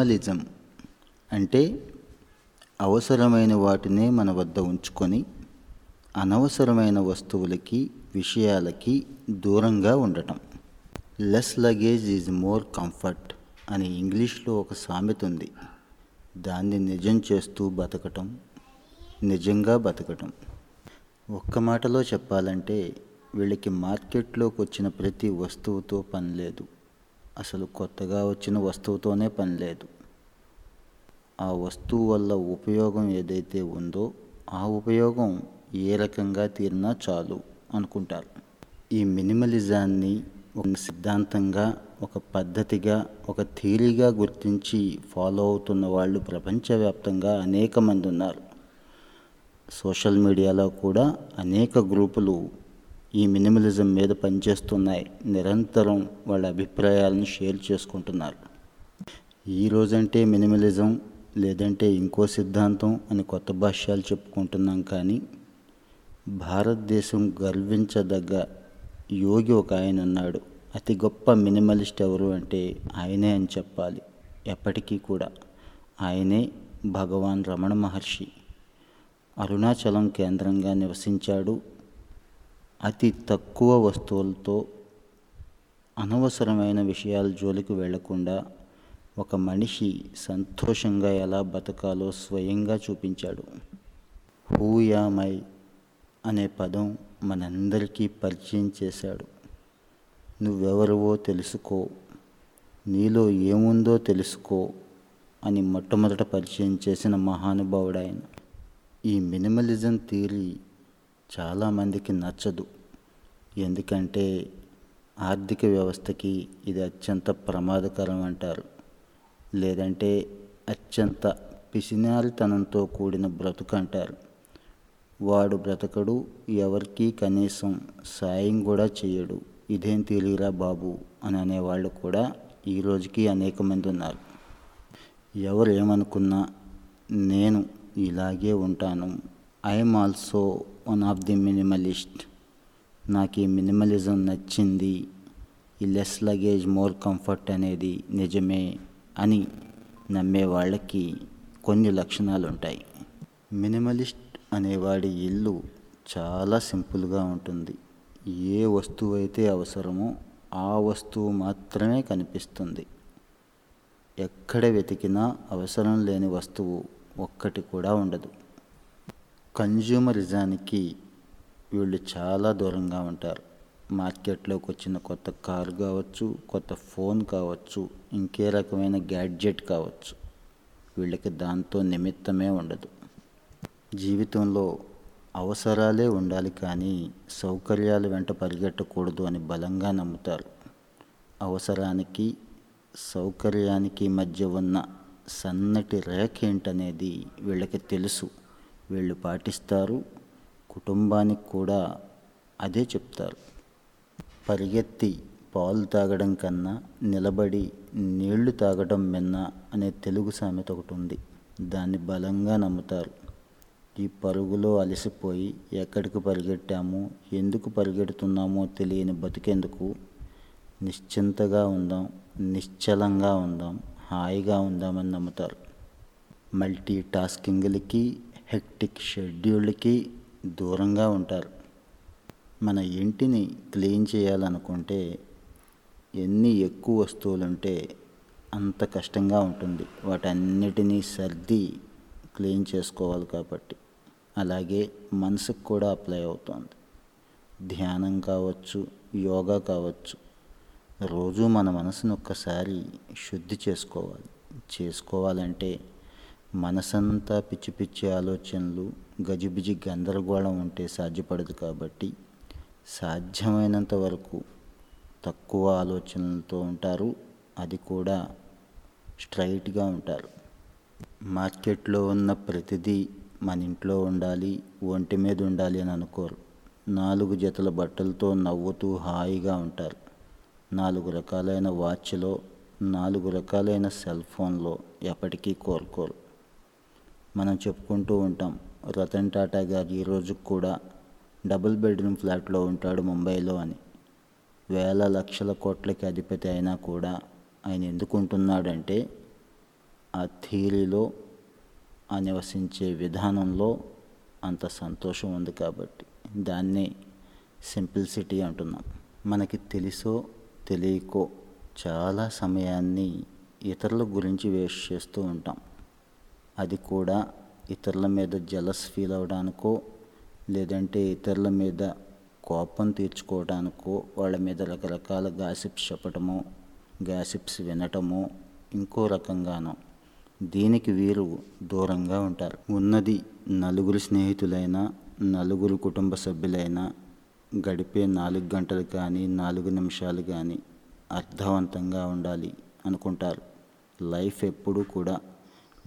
Minimalism అంటే అవసరమైన వాటినే మన వద్ద ఉంచుకొని అనవసరమైన వస్తువులకి విషయాలకి దూరంగా ఉండటం. Less luggage is more comfort అని ఇంగ్లీష్లో ఒక సామెత ఉంది. దాన్ని నిజం చేస్తూ బతకటం నిజంగా బతకటం. ఒక్క మాటలో చెప్పాలంటే వీళ్ళకి మార్కెట్లోకి వచ్చిన ప్రతి వస్తువుతో పని లేదు. అసలు కొత్తగా వచ్చిన వస్తువుతోనే పని లేదు. ఆ వస్తువు వల్ల ఉపయోగం ఏదైతే ఉందో ఆ ఉపయోగం ఏ రకంగా తీరినా చాలు అనుకుంటారు. ఈ మినిమలిజాన్ని ఒక సిద్ధాంతంగా ఒక పద్ధతిగా ఒక థీరీగా గుర్తించి ఫాలో అవుతున్న వాళ్ళు ప్రపంచవ్యాప్తంగా అనేక మంది ఉన్నారు. సోషల్ మీడియాలో కూడా అనేక గ్రూపులు ఈ మినిమలిజం మీద పనిచేస్తున్నాయి. నిరంతరం వాళ్ళ అభిప్రాయాలను షేర్ చేసుకుంటున్నారు. ఈ రోజంటే మినిమలిజం లేదంటే ఇంకో సిద్ధాంతం అని కొత్త భాష్యాలు చెప్పుకుంటున్నాం కానీ భారతదేశం గర్వించదగ్గ యోగి ఒక ఆయన ఉన్నాడు అతి గొప్ప మినిమలిస్ట్ ఎవరు అంటే ఆయనే అని చెప్పాలి. ఎప్పటికీ కూడా ఆయనే భగవాన్ రమణ మహర్షి. అరుణాచలం కేంద్రంగా నివసించాడు. అతి తక్కువ వస్తువులతో అనవసరమైన విషయాల జోలికి వెళ్ళకుండా ఒక మనిషి సంతోషంగా ఎలా బతకాలో స్వయంగా చూపించాడు. హూయామై అనే పదం మనందరికీ పరిచయం చేశాడు. నువ్వెవరివో తెలుసుకో నీలో ఏముందో తెలుసుకో అని మొట్టమొదట పరిచయం చేసిన మహానుభావుడు ఆయన ఈ మినిమలిజం థియరీ చాలామందికి నచ్చదు. ఎందుకంటే ఆర్థిక వ్యవస్థకి ఇది అత్యంత ప్రమాదకరం అంటారు. లేదంటే అత్యంత పిసినారితనంతో కూడిన బ్రతుకు అంటారు. వాడు బ్రతకడు ఎవరికీ కనీసం సాయం కూడా చేయడు ఇదేం తెలియరా బాబు? అని అనేవాళ్ళు కూడా ఈ రోజుకి అనేక మంది ఉన్నారు. ఎవరు ఏమనుకున్నా నేను ఇలాగే ఉంటాను. I'm also one of the minimalist నాకు ఈ మినిమలిజం నచ్చింది. ఈ లెస్ లగేజ్ మోర్ కంఫర్ట్ అనేది నిజమే అని నమ్మే వాళ్ళకి కొన్ని లక్షణాలు ఉంటాయి మినిమలిస్ట్ అనేవాడి ఇల్లు చాలా సింపుల్గా ఉంటుంది. ఏ వస్తువు అయితే అవసరమో ఆ వస్తువు మాత్రమే కనిపిస్తుంది. ఎక్కడ వెతికినా అవసరం లేని వస్తువు ఒక్కటి కూడా ఉండదు. కన్జ్యూమరిజానికి వీళ్ళు చాలా దూరంగా ఉంటారు. మార్కెట్లోకి వచ్చిన కొత్త కారు కావచ్చు కొత్త ఫోన్ కావచ్చు ఇంకే రకమైన గ్యాడ్జెట్ కావచ్చు. వీళ్ళకి దాంతో నిమిత్తమే ఉండదు. జీవితంలో అవసరాలే ఉండాలి కానీ సౌకర్యాలు వెంట పరిగెట్టకూడదు అని బలంగా నమ్ముతారు. అవసరానికి సౌకర్యానికి మధ్య ఉన్న సన్నటి రేఖ ఏంటనేది వీళ్ళకి తెలుసు. వీళ్ళు పాటిస్తారు. కుటుంబానికి కూడా అదే చెప్తారు. పరిగెత్తి పాలు తాగడం కన్నా నిలబడి నీళ్ళు తాగడం మిన్న అనే తెలుగు సామెత ఒకటి ఉంది. దాన్ని బలంగా నమ్ముతారు. ఈ పరుగులో అలసిపోయి ఎక్కడికి పరిగెట్టామో? ఎందుకు పరిగెడుతున్నామో తెలియని బతికేందుకు? నిశ్చింతగా ఉందాం నిశ్చలంగా ఉందాం హాయిగా ఉందామని నమ్ముతారు. మల్టీ టాస్కింగ్లకి హెక్టిక్ షెడ్యూల్కి దూరంగా ఉంటారు. మన ఇంటిని క్లీన్ చేయాలనుకుంటే ఎన్ని ఎక్కువ వస్తువులుంటే అంత కష్టంగా ఉంటుంది. వాటన్నిటినీ సర్ది క్లీన్ చేసుకోవాలి కాబట్టి. అలాగే మనసుకు కూడా అప్లై అవుతుంది. ధ్యానం కావచ్చు యోగా కావచ్చు. రోజు మన మనసును ఒక్కసారి శుద్ధి చేసుకోవాలి. చేసుకోవాలంటే మనసంతా పిచ్చి పిచ్చి ఆలోచనలు గజిబిజి గందరగోళం ఉంటే సాధ్యపడదు కాబట్టి సాధ్యమైనంత వరకు తక్కువ ఆలోచనలతో ఉంటారు. అది కూడా స్ట్రైట్గా ఉంటారు. మార్కెట్లో ఉన్న ప్రతిదీ మన ఇంట్లో ఉండాలి ఒంటి మీద ఉండాలి అని అనుకోరు. నాలుగు జతల బట్టలతో నవ్వుతూ హాయిగా ఉంటారు. నాలుగు రకాలైన వాచ్లో నాలుగు రకాలైన సెల్ ఫోన్లో ఎప్పటికీ కోరుకోరు. మనం చెప్పుకుంటూ ఉంటాం. రతన్ టాటా గారు ఈ కూడా డబుల్ బెడ్రూమ్ ఫ్లాట్లో ఉంటాడు ముంబైలో అని. వేల లక్షల కోట్లకి అధిపతి అయినా కూడా ఆయన ఎందుకు ఉంటున్నాడంటే ఆ థియరీలో ఆ నివసించే విధానంలో అంత సంతోషం ఉంది కాబట్టి. దాన్నే సింప్లిసిటీ అంటున్నాం. మనకి తెలుసో తెలియకో చాలా సమయాన్ని ఇతరుల గురించి వేస్ట్ చేస్తూ ఉంటాం. అది కూడా ఇతరుల మీద జలస్ ఫీల్ అవడానికో లేదంటే ఇతరుల మీద కోపం తీర్చుకోవడానికో వాళ్ళ మీద రకరకాల గాసిప్స్ చెప్పటము గాసిప్స్ వినటము ఇంకో రకంగానో దీనికి వీరు దూరంగా ఉంటారు. ఉన్నది నలుగురు స్నేహితులైనా నలుగురు కుటుంబ సభ్యులైనా గడిపే నాలుగు గంటలు కానీ నాలుగు నిమిషాలు కానీ అర్థవంతంగా ఉండాలి అనుకుంటారు. లైఫ్ ఎప్పుడూ కూడా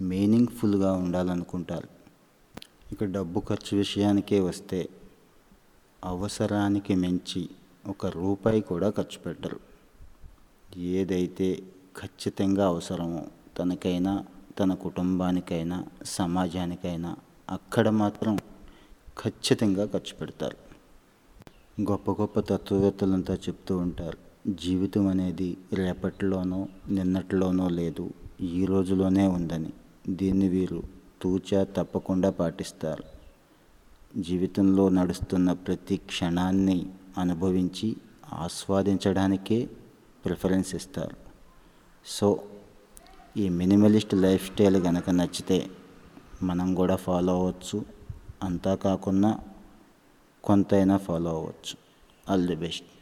మీనింగ్ఫుల్గా ఉండాలనుకుంటారు. ఇక డబ్బు ఖర్చు విషయానికే వస్తే అవసరానికి మించి ఒక రూపాయి కూడా ఖర్చు పెట్టరు. ఏదైతే ఖచ్చితంగా అవసరమో తనకైనా తన కుటుంబానికైనా సమాజానికైనా అక్కడ మాత్రం ఖచ్చితంగా ఖర్చు పెడతారు. గొప్ప గొప్ప తత్వవేత్తలంతా చెప్తూ ఉంటారు జీవితం అనేది రేపటిలోనో నిన్నటిలోనో లేదు ఈ రోజులోనే ఉందని. దీన్ని వీరు తూచా తప్పకుండా పాటిస్తారు. జీవితంలో నడుస్తున్న ప్రతి క్షణాన్ని అనుభవించి ఆస్వాదించడానికే ప్రిఫరెన్స్ ఇస్తారు. సో ఈ మినిమలిస్ట్ లైఫ్ స్టైల్ కనుక నచ్చితే మనం కూడా ఫాలో అవ్వచ్చు. అంతా కాకుండా కొంతైనా ఫాలో అవ్వచ్చు. All the best.